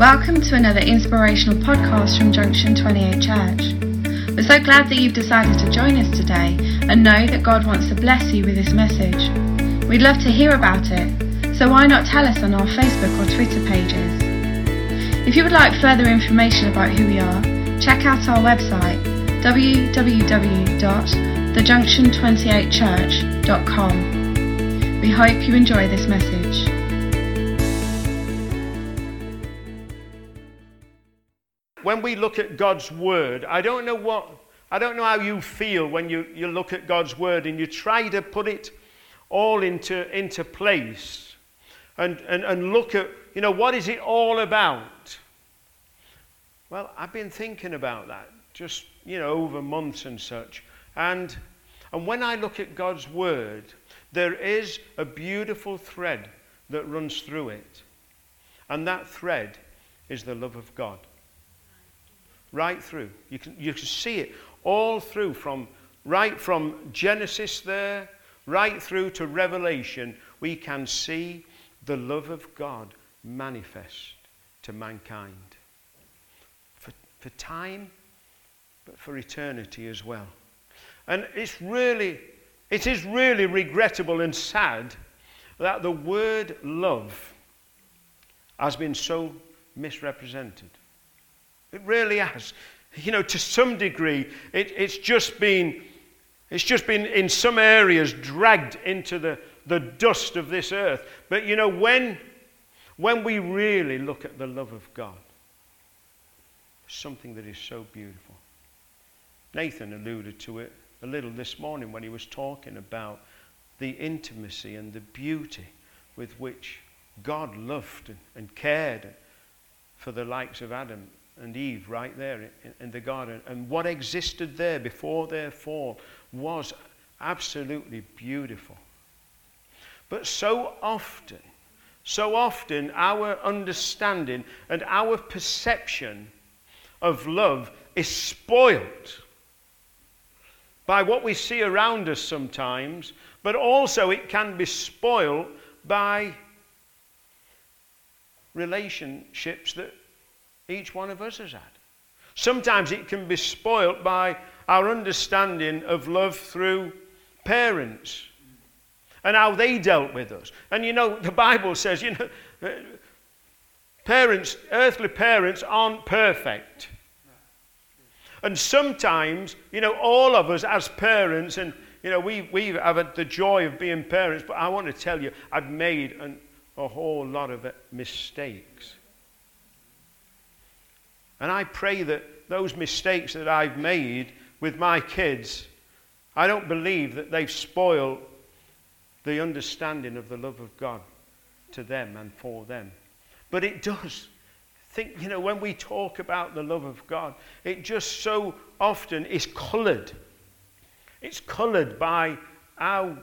Welcome to another inspirational podcast from Junction 28 Church. We're so glad that you've decided to join us today and know that God wants to bless you with this message. We'd love to hear about it, so why not tell us on our Facebook or Twitter pages? If you would like further information about who we are, check out our website www.thejunction28church.com. We hope you enjoy this message. When we look at God's word, I don't know what, I don't know how you feel when you, you look at God's word and you try to put it all into, into place and, and, and look at, you know, what is it all about? Well, I've been thinking about that just, you know, over months and such. And, and when I look at God's word, there is a beautiful thread that runs through it. And that thread is the love of God right through. You can, you can see it all through from right from Genesis there, right through to Revelation. We can see the love of God manifest to mankind for, for time, but for eternity as well. And it's really, it is really regrettable and sad that the word love has been so misrepresented. It really has. You know, to some degree, it, it's just been, it's just been in some areas dragged into the, the dust of this earth. But you know, when, when we really look at the love of God, something that is so beautiful. Nathan alluded to it a little this morning when he was talking about the intimacy and the beauty with which God loved and, and cared for the likes of Adam and Eve right there in, in the garden. And what existed there before their fall was absolutely beautiful. But so often, so often, our understanding and our perception of love is spoilt by what we see around us sometimes, but also it can be spoilt by relationships that each one of us has had. Sometimes it can be spoilt by our understanding of love through parents and how they dealt with us. And you know, the Bible says, you know, parents, earthly parents aren't perfect. And sometimes, you know, all of us as parents, and, you know, we, we have had the joy of being parents, but I want to tell you, I've made an, a whole lot of mistakes. And I pray that those mistakes that I've made with my kids, I don't believe that they've spoiled the understanding of the love of God to them and for them. But it does. Think, you know, when we talk about the love of God, it just so often is colored. It's colored by how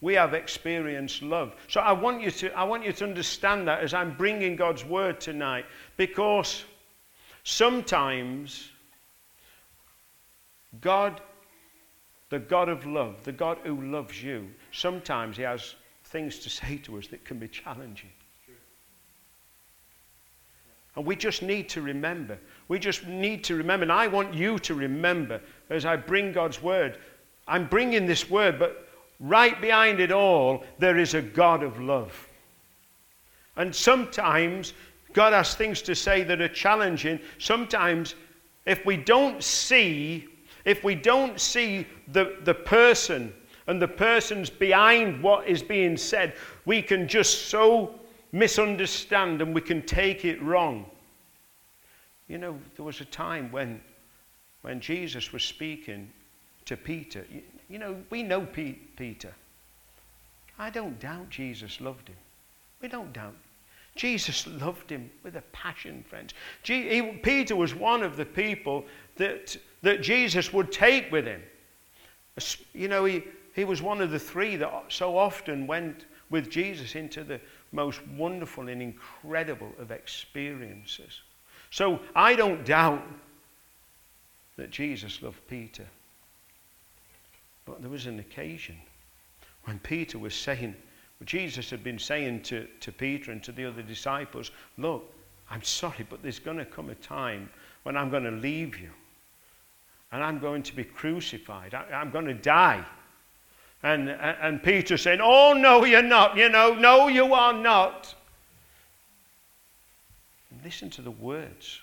we have experienced love. So I want you to, I want you to understand that as I'm bringing God's word tonight, because Sometimes God, the God of love, the God who loves you, sometimes He has things to say to us that can be challenging. And we just need to remember. We just need to remember. And I want you to remember as I bring God's word. I'm bringing this word, but right behind it all, there is a God of love. And sometimes God has things to say that are challenging. Sometimes, if we don't see, if we don't see the, the person and the person's behind what is being said, we can just so misunderstand and we can take it wrong. You know, there was a time when, when Jesus was speaking to Peter. You, you know, we know P- Peter. I don't doubt Jesus loved him. We don't doubt Jesus loved him with a passion, friends. he, Peter was one of the people that, that Jesus would take with him. You know, he, he was one of the three that so often went with Jesus into the most wonderful and incredible of experiences. So I don't doubt that Jesus loved Peter. But there was an occasion when Peter was saying, Jesus had been saying to, to Peter and to the other disciples, Look, I'm sorry, but there's going to come a time when I'm going to leave you and I'm going to be crucified. I, am going to die. And, and Peter saying, Oh, no, you're not. You know, no, you are not. Listen to the words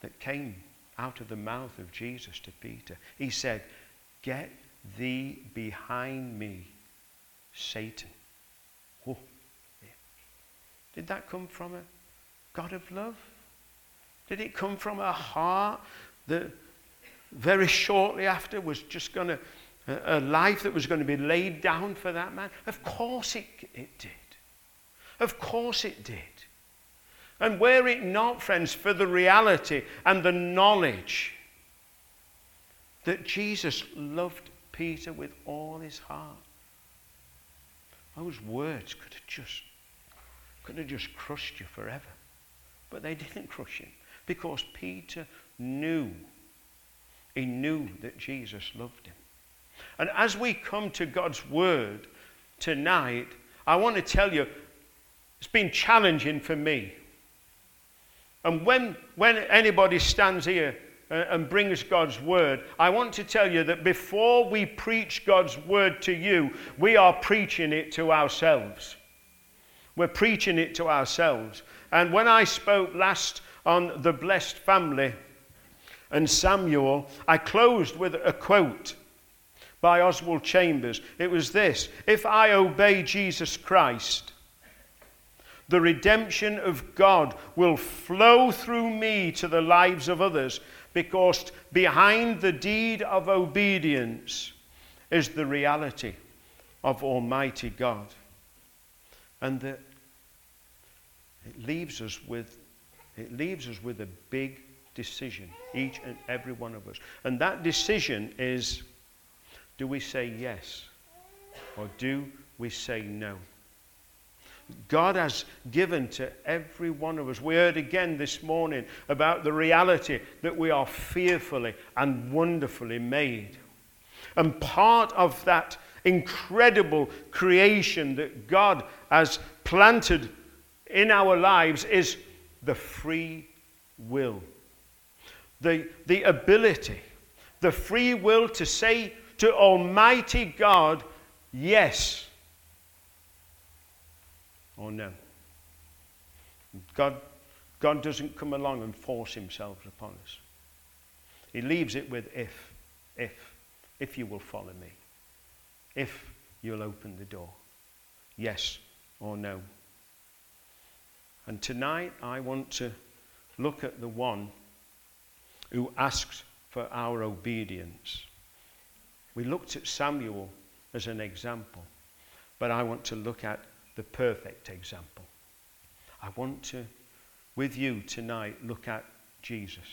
that came out of the mouth of Jesus to Peter. He said, Get thee behind me, Satan. Did that come from a God of love? Did it come from a heart that very shortly after was just going to, a, a life that was going to be laid down for that man? Of course it, it did. Of course it did. And were it not, friends, for the reality and the knowledge that Jesus loved Peter with all his heart, those words could have just could have just crushed you forever. But they didn't crush him because Peter knew. He knew that Jesus loved him. And as we come to God's word tonight, I want to tell you it's been challenging for me. And when, when anybody stands here and brings God's word, I want to tell you that before we preach God's word to you, we are preaching it to ourselves. We're preaching it to ourselves. And when I spoke last on the blessed family and Samuel, I closed with a quote by Oswald Chambers. It was this If I obey Jesus Christ, the redemption of God will flow through me to the lives of others because behind the deed of obedience is the reality of Almighty God. And that it leaves us with it leaves us with a big decision, each and every one of us. And that decision is do we say yes or do we say no? God has given to every one of us. We heard again this morning about the reality that we are fearfully and wonderfully made. And part of that incredible creation that God has planted in our lives is the free will. The, the ability, the free will to say to Almighty God, yes or no. God, God doesn't come along and force himself upon us. He leaves it with if, if, if you will follow me, if you'll open the door, yes or no. And tonight I want to look at the one who asks for our obedience. We looked at Samuel as an example, but I want to look at the perfect example. I want to, with you tonight, look at Jesus.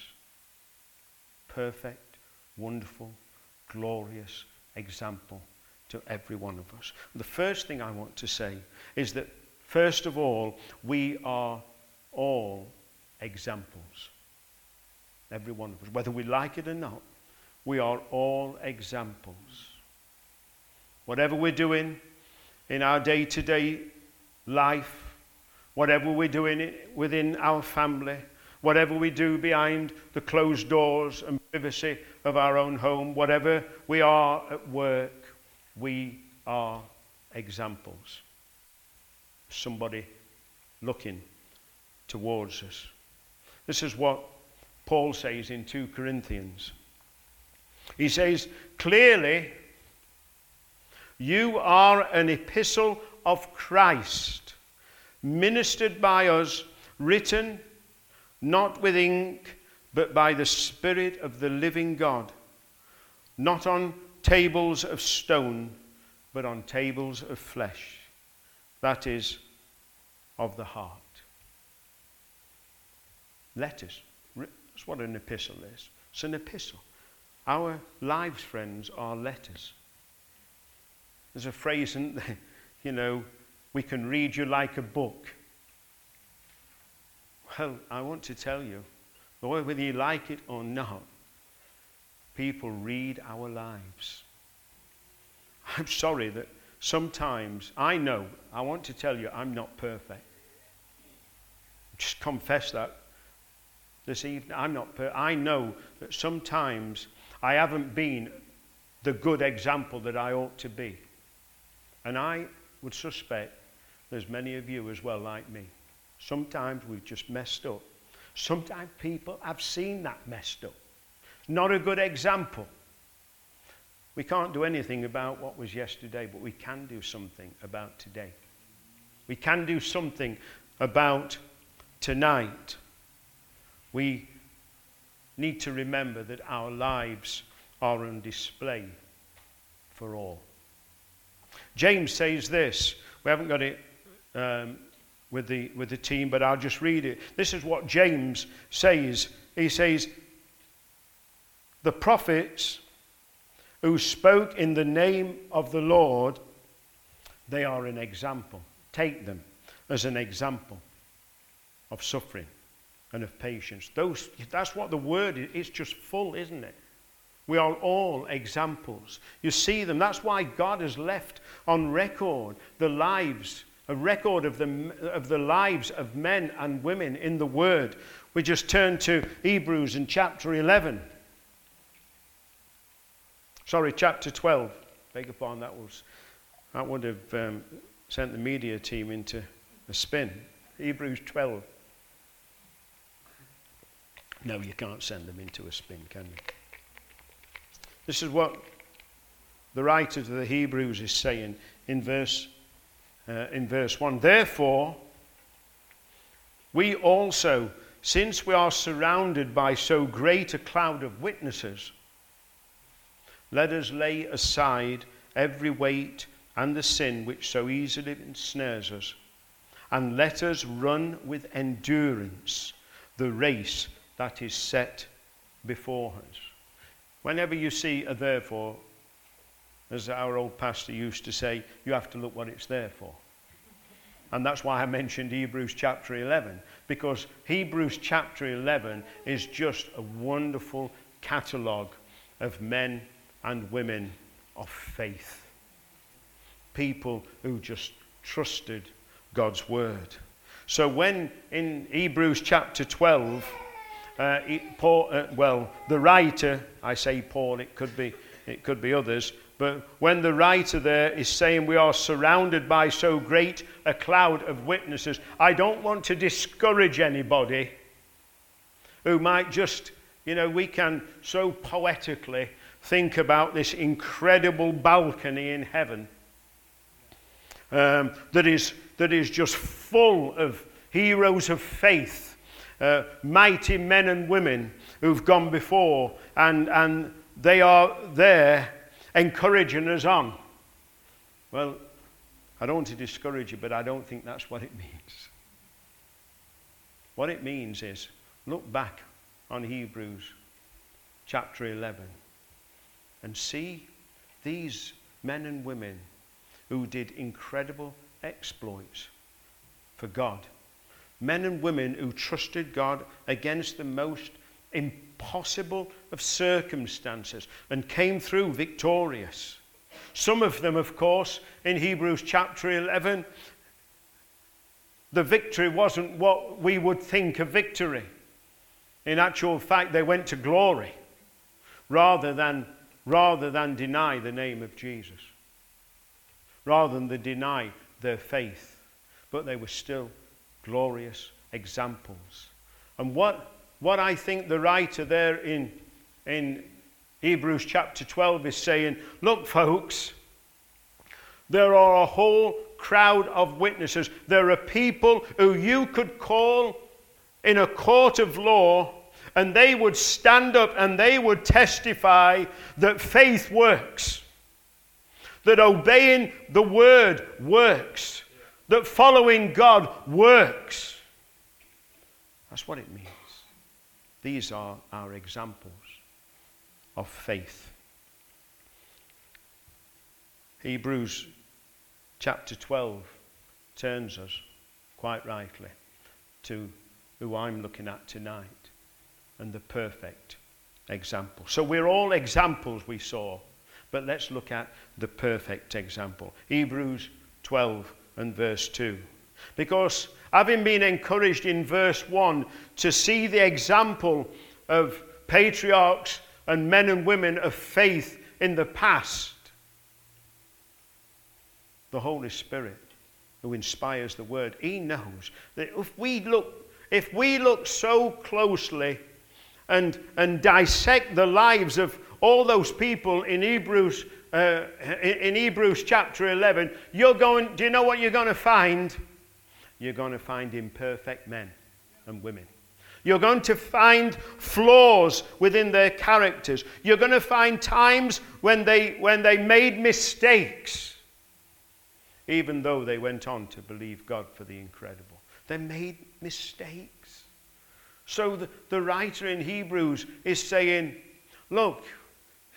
Perfect, wonderful, glorious example to every one of us. The first thing I want to say is that, first of all, we are all examples. Every one of us. Whether we like it or not, we are all examples. Whatever we're doing in our day to day life, whatever we're doing within our family, whatever we do behind the closed doors and privacy of our own home, whatever we are at work, we are examples. Somebody looking towards us. This is what Paul says in 2 Corinthians. He says, Clearly, you are an epistle of Christ, ministered by us, written not with ink, but by the Spirit of the living God, not on tables of stone, but on tables of flesh, that is, of the heart. Letters. That's what an epistle is. It's an epistle. Our lives, friends, are letters. There's a phrase, in there, you know, we can read you like a book. Well, I want to tell you, whether you like it or not, people read our lives. I'm sorry that sometimes, I know, I want to tell you, I'm not perfect. just confess that this evening. I'm not. Per- I know that sometimes I haven't been the good example that I ought to be, and I would suspect there's many of you as well like me. Sometimes we've just messed up. Sometimes people have seen that messed up. Not a good example. We can't do anything about what was yesterday, but we can do something about today. We can do something about tonight. We need to remember that our lives are on display for all. James says this. We haven't got it um, with, the, with the team, but I'll just read it. This is what James says. He says, The prophets who spoke in the name of the Lord, they are an example. Take them as an example of suffering and of patience. Those, that's what the word is. It's just full, isn't it? We are all examples. You see them. That's why God has left on record the lives, a record of the, of the lives of men and women in the Word. We just turn to Hebrews in chapter 11. Sorry, chapter 12. Beg your pardon, that, was, that would have um, sent the media team into a spin. Hebrews 12. No, you can't send them into a spin, can you? This is what the writer to the Hebrews is saying in verse, uh, in verse 1. Therefore, we also, since we are surrounded by so great a cloud of witnesses, let us lay aside every weight and the sin which so easily ensnares us, and let us run with endurance the race that is set before us. Whenever you see a therefore, as our old pastor used to say, you have to look what it's there for. And that's why I mentioned Hebrews chapter 11, because Hebrews chapter 11 is just a wonderful catalogue of men and women of faith. People who just trusted God's word. So when in Hebrews chapter 12, uh, Paul, uh, well, the writer, I say Paul, it could be, it could be others, but when the writer there is saying we are surrounded by so great a cloud of witnesses, I don't want to discourage anybody who might just, you know, we can so poetically think about this incredible balcony in heaven um, that, is, that is just full of heroes of faith, uh, mighty men and women who've gone before, and, and they are there encouraging us on. Well, I don't want to discourage you, but I don't think that's what it means. What it means is look back on Hebrews chapter 11 and see these men and women who did incredible exploits for God. Men and women who trusted God against the most impossible of circumstances and came through victorious. Some of them, of course, in Hebrews chapter 11, the victory wasn't what we would think a victory. In actual fact, they went to glory rather than rather than deny the name of Jesus, rather than deny their faith. But they were still glorious examples. And what, what I think the writer there in, in Hebrews chapter 12 is saying look, folks, there are a whole crowd of witnesses. There are people who you could call in a court of law and they would stand up and they would testify that faith works, that obeying the word works, that following God works. That's what it means. These are our examples of faith. Hebrews chapter 12 turns us, quite rightly, to who I'm looking at tonight and the perfect example. So we're all examples we saw, but let's look at the perfect example. Hebrews 12 and verse 2. Because having been encouraged in verse 1 to see the example of patriarchs and men and women of faith in the past, the Holy Spirit, who inspires the word, he knows that if we look, if we look so closely and, and dissect the lives of all those people in Hebrews, uh, in Hebrews chapter 11, you're going, do you know what you're going to find? You're going to find imperfect men and women. You're going to find flaws within their characters. You're going to find times when they, when they made mistakes, even though they went on to believe God for the incredible. They made mistakes. So the, the writer in Hebrews is saying, Look,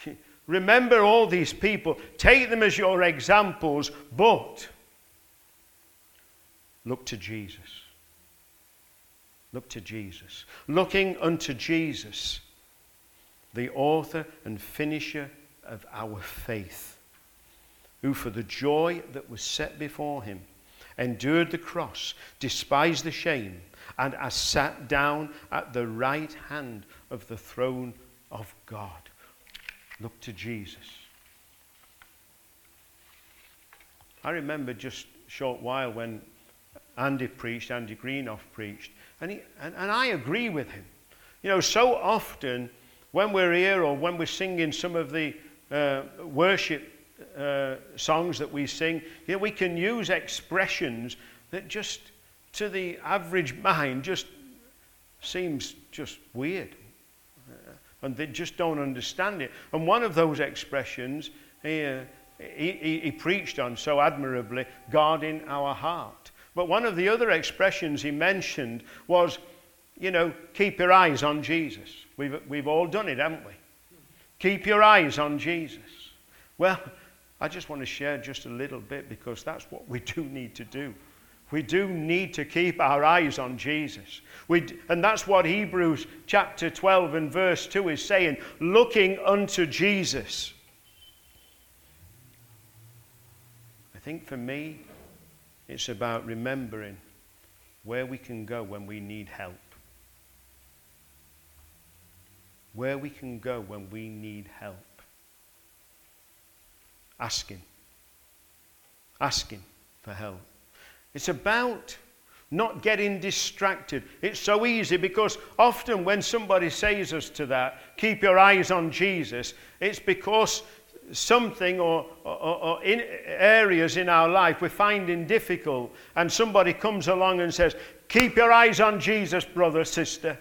remember all these people, take them as your examples, but look to Jesus. Look to Jesus. Looking unto Jesus, the author and finisher of our faith, who for the joy that was set before him endured the cross, despised the shame, and has sat down at the right hand of the throne of God. Look to Jesus. I remember just a short while when Andy preached, Andy Greenough preached, and, he, and, and I agree with him. You know, so often when we're here or when we're singing some of the uh, worship uh, songs that we sing, you know, we can use expressions that just to the average mind just seems just weird. Uh, and they just don't understand it. And one of those expressions he, uh, he, he, he preached on so admirably, guarding our heart. But one of the other expressions he mentioned was, you know, keep your eyes on Jesus. We've, we've all done it, haven't we? Keep your eyes on Jesus. Well, I just want to share just a little bit because that's what we do need to do. We do need to keep our eyes on Jesus. We, and that's what Hebrews chapter 12 and verse 2 is saying looking unto Jesus. I think for me, it's about remembering where we can go when we need help. Where we can go when we need help. Asking. Asking for help. It's about not getting distracted. It's so easy because often when somebody says us to that, keep your eyes on Jesus, it's because something or, or, or, in areas in our life we're finding difficult, and somebody comes along and says, Keep your eyes on Jesus, brother, sister.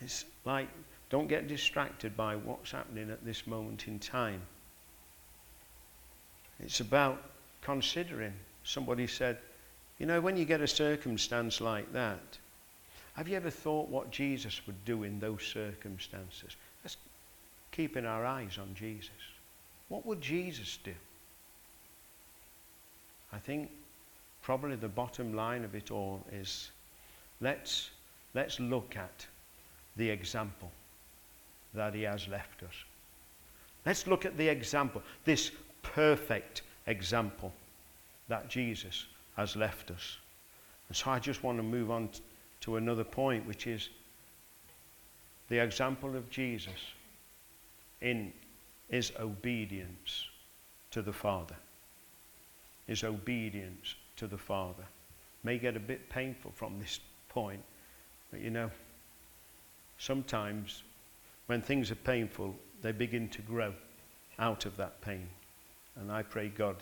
It's like, don't get distracted by what's happening at this moment in time. It's about considering. Somebody said, You know, when you get a circumstance like that, have you ever thought what Jesus would do in those circumstances? Let's keeping our eyes on Jesus. What would Jesus do? I think probably the bottom line of it all is let's, let's look at the example that he has left us. Let's look at the example, this perfect example that Jesus has left us. And so I just want to move on to another point, which is the example of Jesus in his obedience to the Father. His obedience to the Father. May get a bit painful from this point, but you know, sometimes when things are painful, they begin to grow out of that pain. And I pray God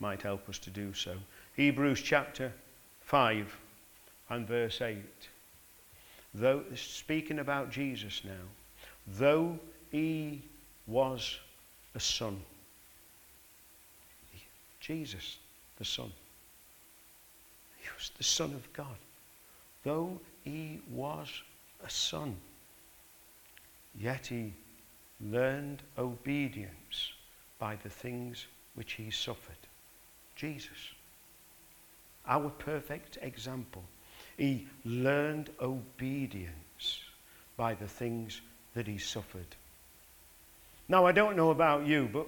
might help us to do so. Hebrews chapter 5 and verse 8. Though, speaking about Jesus now, though he was a son. Jesus, the Son. He was the Son of God. Though he was a son, yet he learned obedience by the things which he suffered. Jesus, our perfect example. He learned obedience by the things that he suffered. Now, I don't know about you, but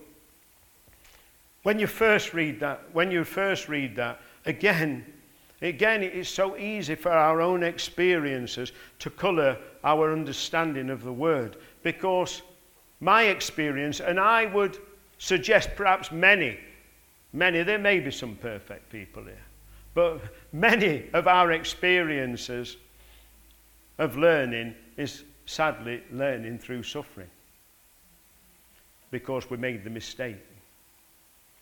when you first read that, when you first read that, again, Again, it is so easy for our own experiences to colour our understanding of the word because my experience, and I would suggest perhaps many, many, there may be some perfect people here, but many of our experiences of learning is sadly learning through suffering because we made the mistake.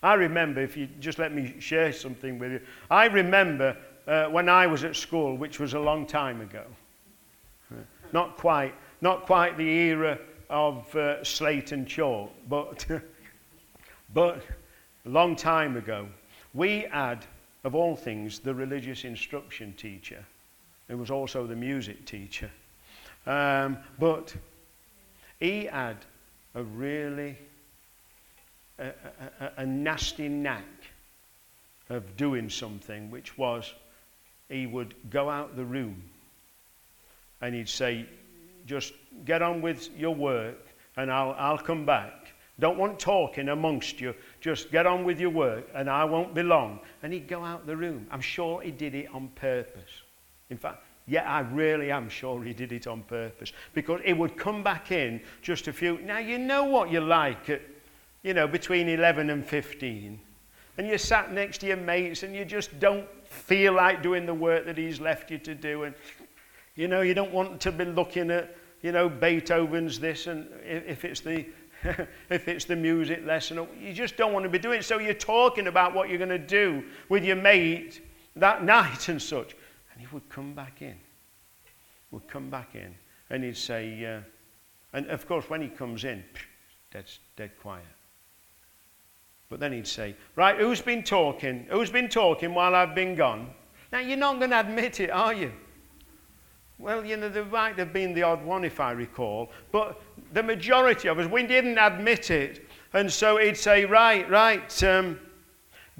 I remember, if you just let me share something with you, I remember uh, when I was at school, which was a long time ago. Not quite, not quite the era of uh, slate and chalk, but, but long time ago, we had, of all things, the religious instruction teacher. It was also the music teacher. Um, but he had a really a, a, a nasty knack of doing something, which was he would go out the room and he'd say, just get on with your work and I'll, I'll come back. Don't want talking amongst you. Just get on with your work and I won't be long. And he'd go out the room. I'm sure he did it on purpose. In fact, yeah, I really am sure he did it on purpose. Because he would come back in just a few. Now, you know what you're like at, you know, between 11 and 15. And you're sat next to your mates and you just don't feel like doing the work that he's left you to do. And, you know, you don't want to be looking at, you know, Beethoven's this and if it's the, if it's the music lesson. You just don't want to be doing it. So you're talking about what you're going to do with your mate that night and such. And he would come back in. Would come back in. And he'd say, uh, and of course, when he comes in, dead, dead quiet. But then he'd say, Right, who's been talking? Who's been talking while I've been gone? Now, you're not going to admit it, are you? Well, you know, there might have been the odd one if I recall, but the majority of us, we didn't admit it. And so he'd say, Right, right, um,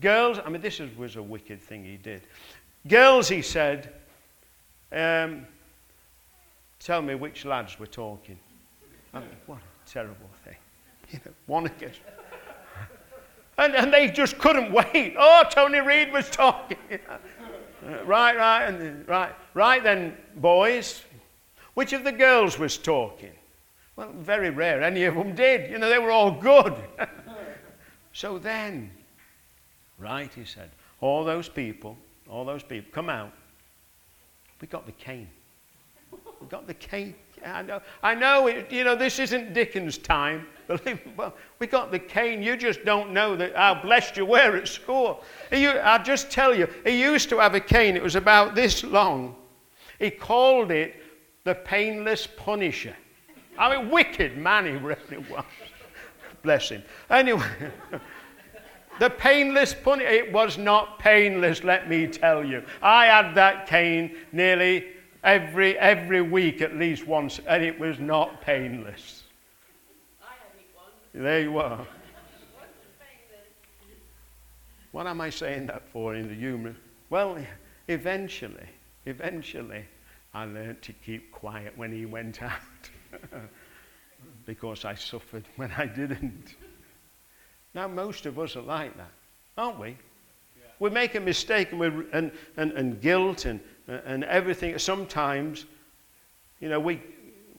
girls, I mean, this was a wicked thing he did. Girls, he said, um, tell me which lads were talking. I mean, what a terrible thing. You know, one against and, and they just couldn't wait. Oh, Tony Reid was talking. right, right, and right, right then, boys. Which of the girls was talking? Well, very rare. Any of them did. You know, they were all good. so then, right, he said, all those people, all those people, come out. We got the cane. We got the cane. I know, I know it, you know, this isn't Dickens' time. well, we got the cane. You just don't know that how blessed you were at school. I'll just tell you, he used to have a cane. It was about this long. He called it the painless punisher. I mean, wicked man he really was. Bless him. Anyway, the painless punisher. It was not painless, let me tell you. I had that cane nearly every, every week at least once, and it was not painless. There you are. What am I saying that for in the humour? Well, eventually, eventually, I learned to keep quiet when he went out because I suffered when I didn't. Now, most of us are like that, aren't we? Yeah. We make a mistake and, we and, and, and guilt and, and everything. Sometimes, you know, we,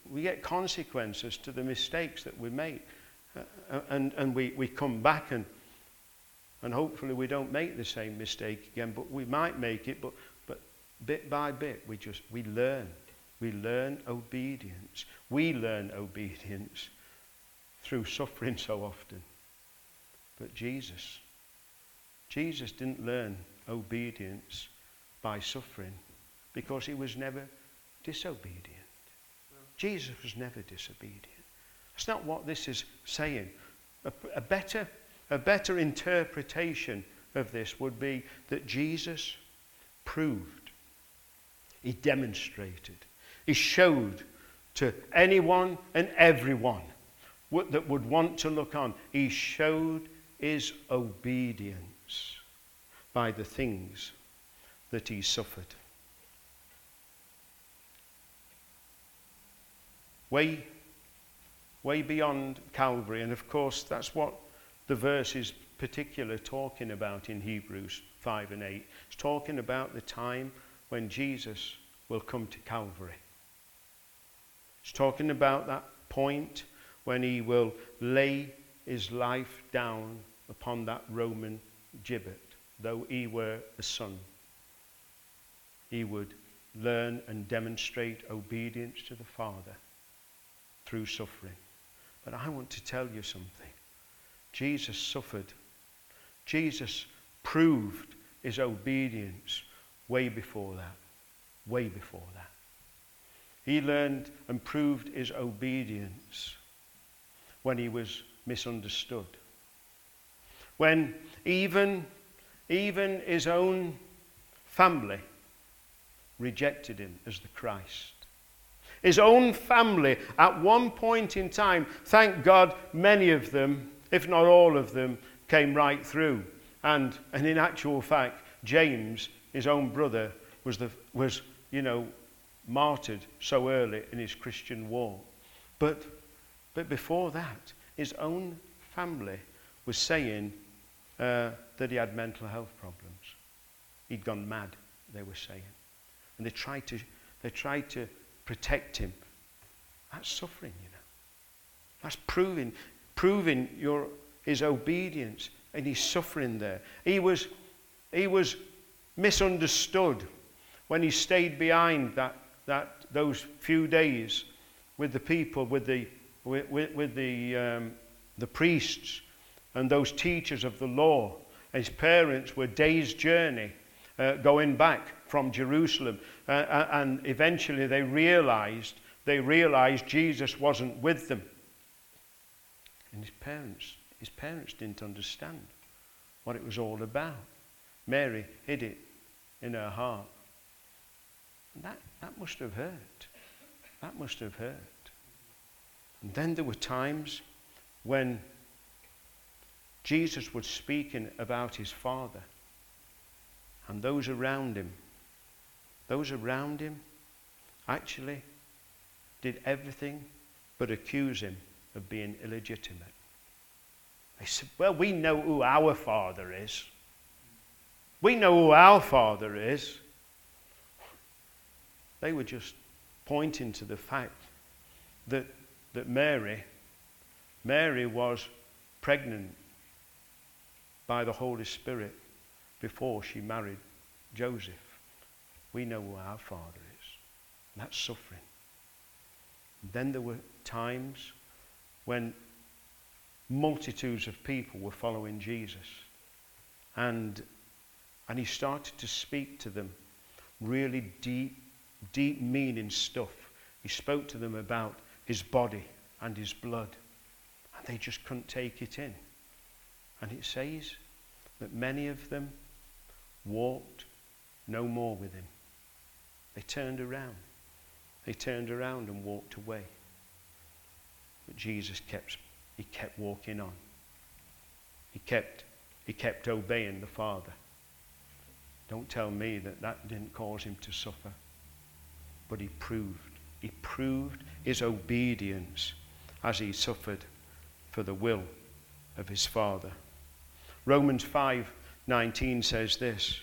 we get consequences to the mistakes that we make. Uh, and, and we, we come back and, and hopefully we don't make the same mistake again, but we might make it, but, but bit by bit we just, we learn. We learn obedience. We learn obedience through suffering so often. But Jesus, Jesus didn't learn obedience by suffering because he was never disobedient. Jesus was never disobedient. That's not what this is saying. A, a, better, a better interpretation of this would be that Jesus proved, he demonstrated, he showed to anyone and everyone that would want to look on, he showed his obedience by the things that he suffered. Way way beyond Calvary. And of course, that's what the verse is particular talking about in Hebrews 5 and 8. It's talking about the time when Jesus will come to Calvary. It's talking about that point when he will lay his life down upon that Roman gibbet, though he were a son. He would learn and demonstrate obedience to the Father through suffering. But I want to tell you something. Jesus suffered. Jesus proved his obedience way before that. Way before that. He learned and proved his obedience when he was misunderstood. When even, even his own family rejected him as the Christ. His own family, at one point in time, thank God, many of them, if not all of them, came right through. And, and in actual fact, James, his own brother, was, the, was, you know, martyred so early in his Christian walk. But, but before that, his own family was saying uh, that he had mental health problems. He'd gone mad, they were saying. And they tried to, they tried to protect him. That's suffering, you know. That's proving, proving your, his obedience and his suffering there. He was, he was misunderstood when he stayed behind that, that, those few days with the people, with the, with, with, the, um, the priests and those teachers of the law. His parents were days' journey uh, going back from Jerusalem. Uh, uh, and eventually they realized, they realized Jesus wasn't with them. And his parents, his parents didn't understand what it was all about. Mary hid it in her heart. And that, that must have hurt. That must have hurt. And then there were times when Jesus was speaking about his Father. And those around him, those around him actually did everything but accuse him of being illegitimate. They said, Well, we know who our Father is. We know who our Father is. They were just pointing to the fact that, that Mary, Mary was pregnant by the Holy Spirit before she married Joseph. We know who our Father is. And that's suffering. And then there were times when multitudes of people were following Jesus. And, and he started to speak to them really deep, deep meaning stuff. He spoke to them about his body and his blood. And they just couldn't take it in. And it says that many of them walked no more with him. They turned around. They turned around and walked away. But Jesus kept, he kept walking on. He kept, he kept obeying the Father. Don't tell me that that didn't cause him to suffer. But he proved, he proved his obedience as he suffered for the will of his Father. Romans 5:19 says this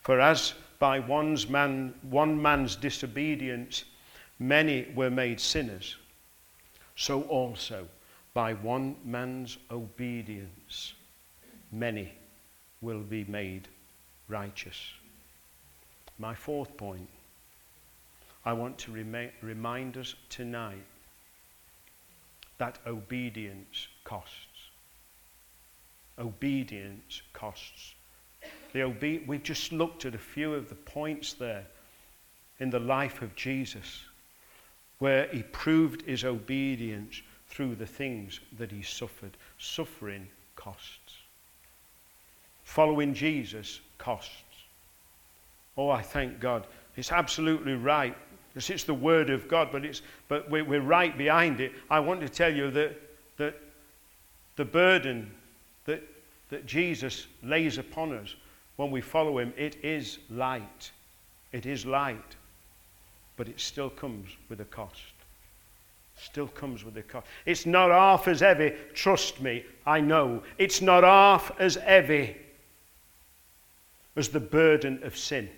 For as by one's man, one man's disobedience many were made sinners, so also by one man's obedience many will be made righteous. My fourth point I want to remi- remind us tonight that obedience costs. Obedience costs. The obe- we've just looked at a few of the points there in the life of Jesus where he proved his obedience through the things that he suffered. Suffering costs. Following Jesus costs. Oh, I thank God. It's absolutely right. It's the word of God, but, it's, but we're, we're right behind it. I want to tell you that, that the burden that, that Jesus lays upon us when we follow him, it is light. It is light. But it still comes with a cost. Still comes with a cost. It's not half as heavy, trust me, I know. It's not half as heavy as the burden of sin.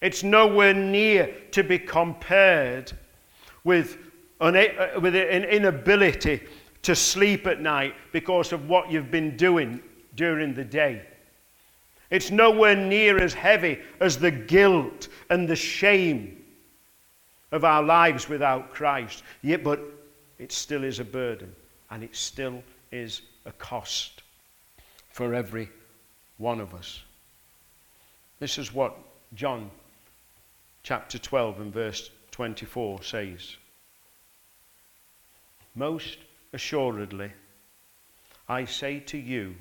It's nowhere near to be compared with an, uh, with an inability to sleep at night because of what you've been doing during the day. It's nowhere near as heavy as the guilt and the shame of our lives without Christ. Yet, but it still is a burden and it still is a cost for every one of us. This is what John chapter 12 and verse 24 says. Most assuredly, I say to you,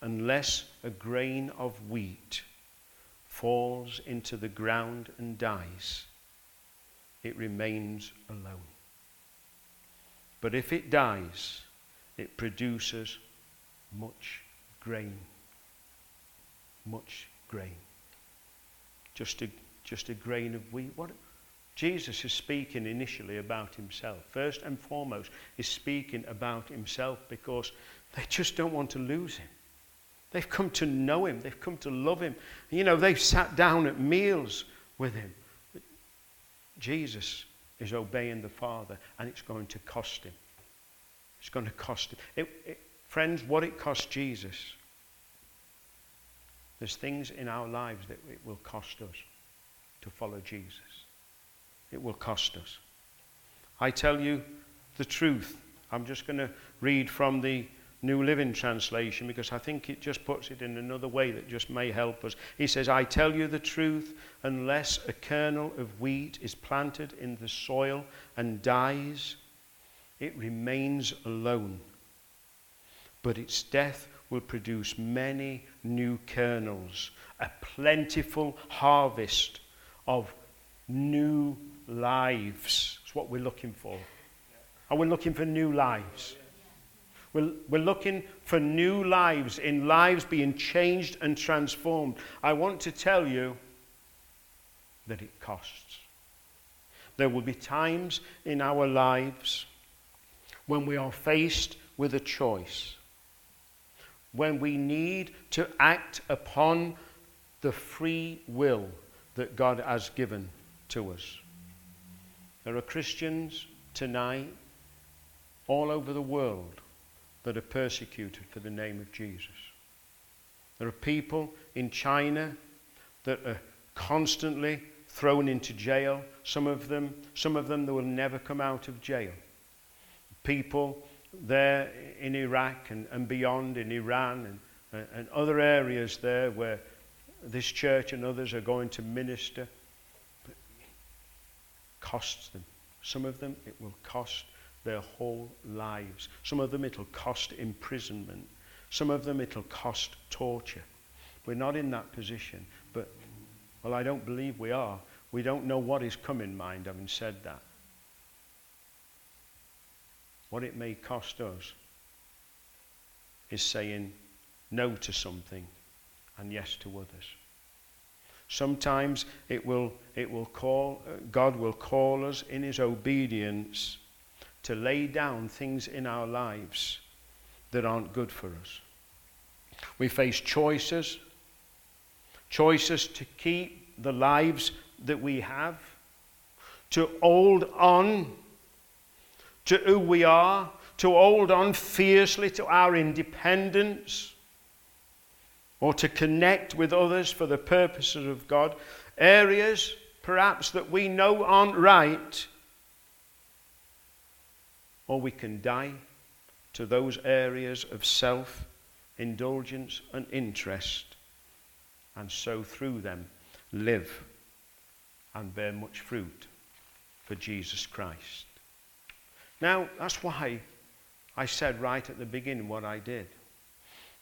unless a grain of wheat falls into the ground and dies, it remains alone. But if it dies, it produces much grain. Much grain. Just a, just a grain of wheat. What, Jesus is speaking initially about himself. First and foremost, he's speaking about himself because they just don't want to lose him. They've come to know him, they've come to love him. You know, they've sat down at meals with him. But Jesus is obeying the Father, and it's going to cost him. It's going to cost him. It, it, friends, what it cost Jesus, there's things in our lives that it will cost us to follow Jesus. It will cost us. I tell you the truth. I'm just going to read from the New Living Translation because I think it just puts it in another way that just may help us. He says, I tell you the truth, unless a kernel of wheat is planted in the soil and dies, it remains alone. But its death will produce many new kernels, a plentiful harvest of new lives. That's what we're looking for. Are we're looking for new lives? We're, we're looking for new lives, in lives being changed and transformed. I want to tell you that it costs. There will be times in our lives when we are faced with a choice, when we need to act upon the free will that God has given to us. There are Christians tonight all over the world that are persecuted for the name of Jesus. There are people in China that are constantly thrown into jail. Some of them, some of them that will never come out of jail. People there in Iraq and, and beyond, in Iran and, and other areas there where this church and others are going to minister But costs them. Some of them it will cost their whole lives. Some of them it'll cost imprisonment. Some of them it'll cost torture. We're not in that position, but, well, I don't believe we are. We don't know what is coming, mind, having said that. What it may cost us is saying no to something and yes to others. Sometimes it will, it will call, uh, God will call us in his obedience to lay down things in our lives that aren't good for us. We face choices, choices to keep the lives that we have, to hold on to who we are, to hold on fiercely to our independence or to connect with others for the purposes of God, areas perhaps that we know aren't right, or we can die to those areas of self indulgence and interest, and so through them live and bear much fruit for Jesus Christ. Now, that's why I said right at the beginning what I did.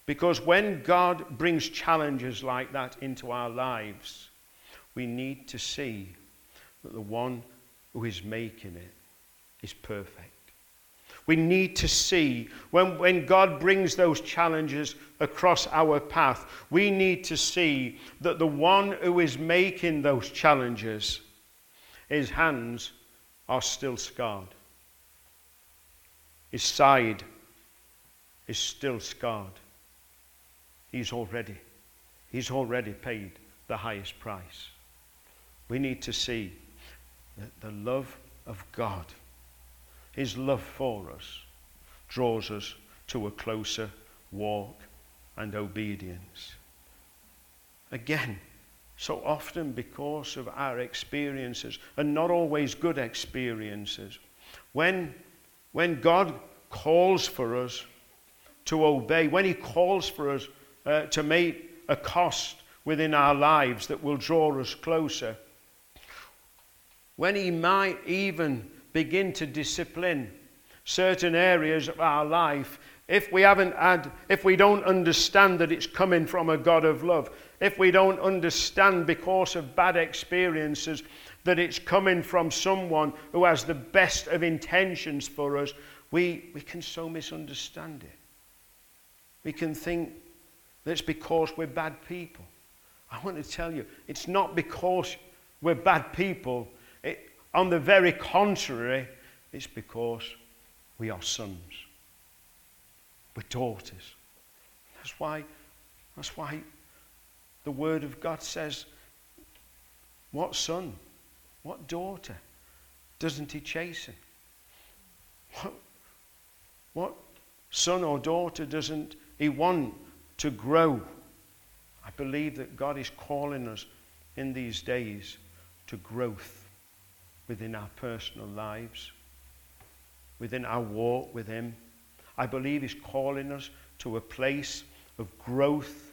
Because when God brings challenges like that into our lives, we need to see that the one who is making it is perfect. We need to see when, when God brings those challenges across our path, we need to see that the one who is making those challenges, his hands are still scarred. His side is still scarred. He's already, he's already paid the highest price. We need to see that the love of God, his love for us, draws us to a closer walk and obedience. Again, so often because of our experiences, and not always good experiences, when, when God calls for us to obey, when He calls for us uh, to meet a cost within our lives that will draw us closer, when He might even begin to discipline certain areas of our life, if we haven't had, if we don't understand that it's coming from a God of love, if we don't understand because of bad experiences that it's coming from someone who has the best of intentions for us, we, we can so misunderstand it. We can think that it's because we're bad people. I want to tell you, it's not because we're bad people. It, on the very contrary, it's because we are sons. We're daughters. That's why, that's why the Word of God says, What son, what daughter doesn't he chasten? What, what son or daughter doesn't he want to grow? I believe that God is calling us in these days to growth within our personal lives, within our walk with Him. I believe He's calling us to a place of growth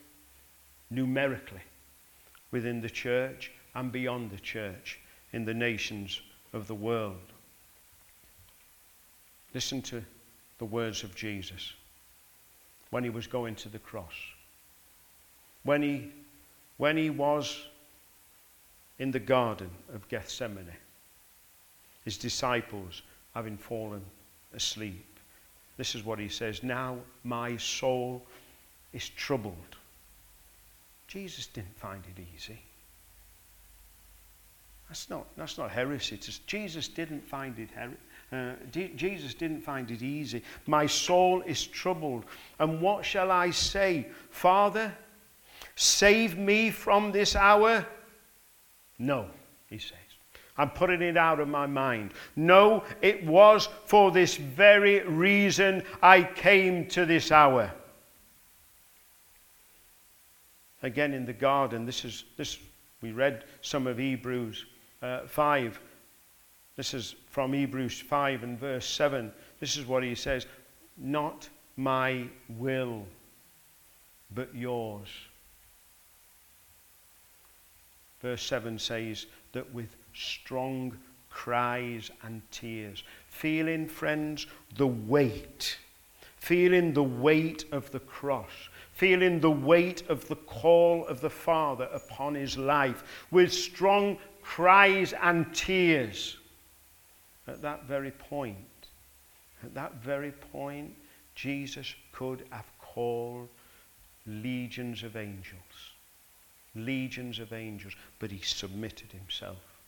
numerically within the church and beyond the church in the nations of the world. Listen to the words of Jesus when he was going to the cross. When he, when he was in the garden of Gethsemane, his disciples having fallen asleep. This is what he says Now my soul is troubled. Jesus didn't find it easy. That's not, that's not heresy. Jesus didn't find it heresy. Uh, D- Jesus didn't find it easy. My soul is troubled. And what shall I say? Father, save me from this hour? No, he says. I'm putting it out of my mind. No, it was for this very reason I came to this hour. Again in the garden, this is this we read some of Hebrews uh, 5. This is from Hebrews 5 and verse 7. This is what he says Not my will, but yours. Verse 7 says that with strong cries and tears. Feeling, friends, the weight. Feeling the weight of the cross. Feeling the weight of the call of the Father upon his life. With strong cries and tears. At that very point, at that very point, Jesus could have called legions of angels. Legions of angels. But he submitted himself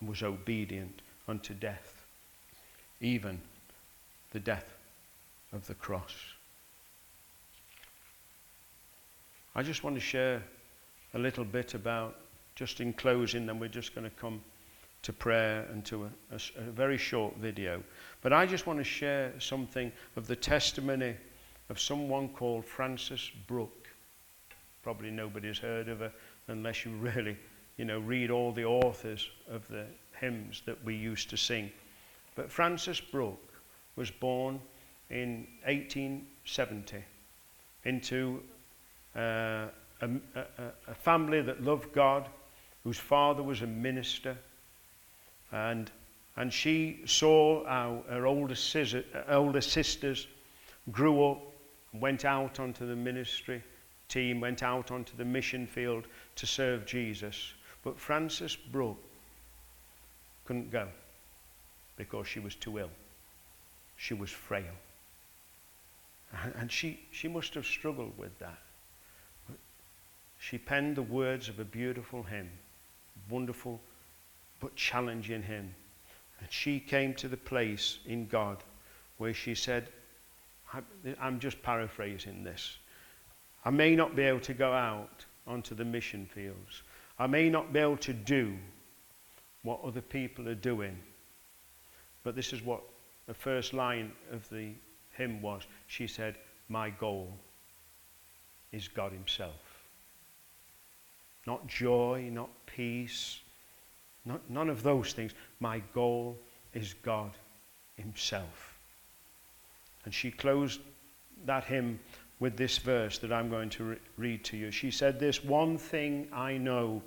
and was obedient unto death, even the death of the cross. I just want to share a little bit about, just in closing, then we're just going to come to prayer and to a, a, a very short video. But I just want to share something of the testimony of someone called Frances Brook. Probably nobody's heard of her unless you really you know, read all the authors of the hymns that we used to sing. But Frances Brook was born in 1870 into uh, a, a, a family that loved God, whose father was a minister, and, and she saw how her older, scissor, older sisters grew up, went out onto the ministry team, went out onto the mission field to serve Jesus. But Frances Brook couldn't go because she was too ill. She was frail. And she, she must have struggled with that. She penned the words of a beautiful hymn, wonderful but challenging hymn. And she came to the place in God where she said, I'm just paraphrasing this. I may not be able to go out onto the mission fields. I may not be able to do what other people are doing. But this is what the first line of the hymn was. She said, My goal is God Himself. Not joy, not peace, not, none of those things. My goal is God Himself. And she closed that hymn with this verse that I'm going to re- read to you. She said, This one thing I know,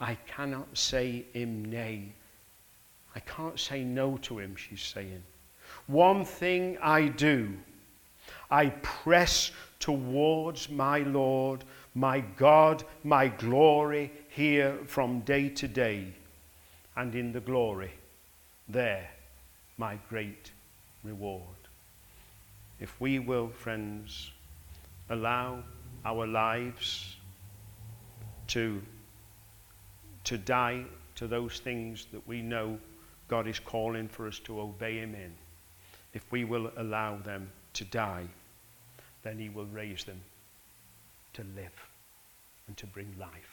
I cannot say him nay. I can't say no to him, she's saying. One thing I do, I press towards my Lord, my God, my glory here from day to day. And in the glory, there, my great reward. If we will, friends, allow our lives to, to die to those things that we know God is calling for us to obey Him in, if we will allow them to die, then He will raise them to live and to bring life.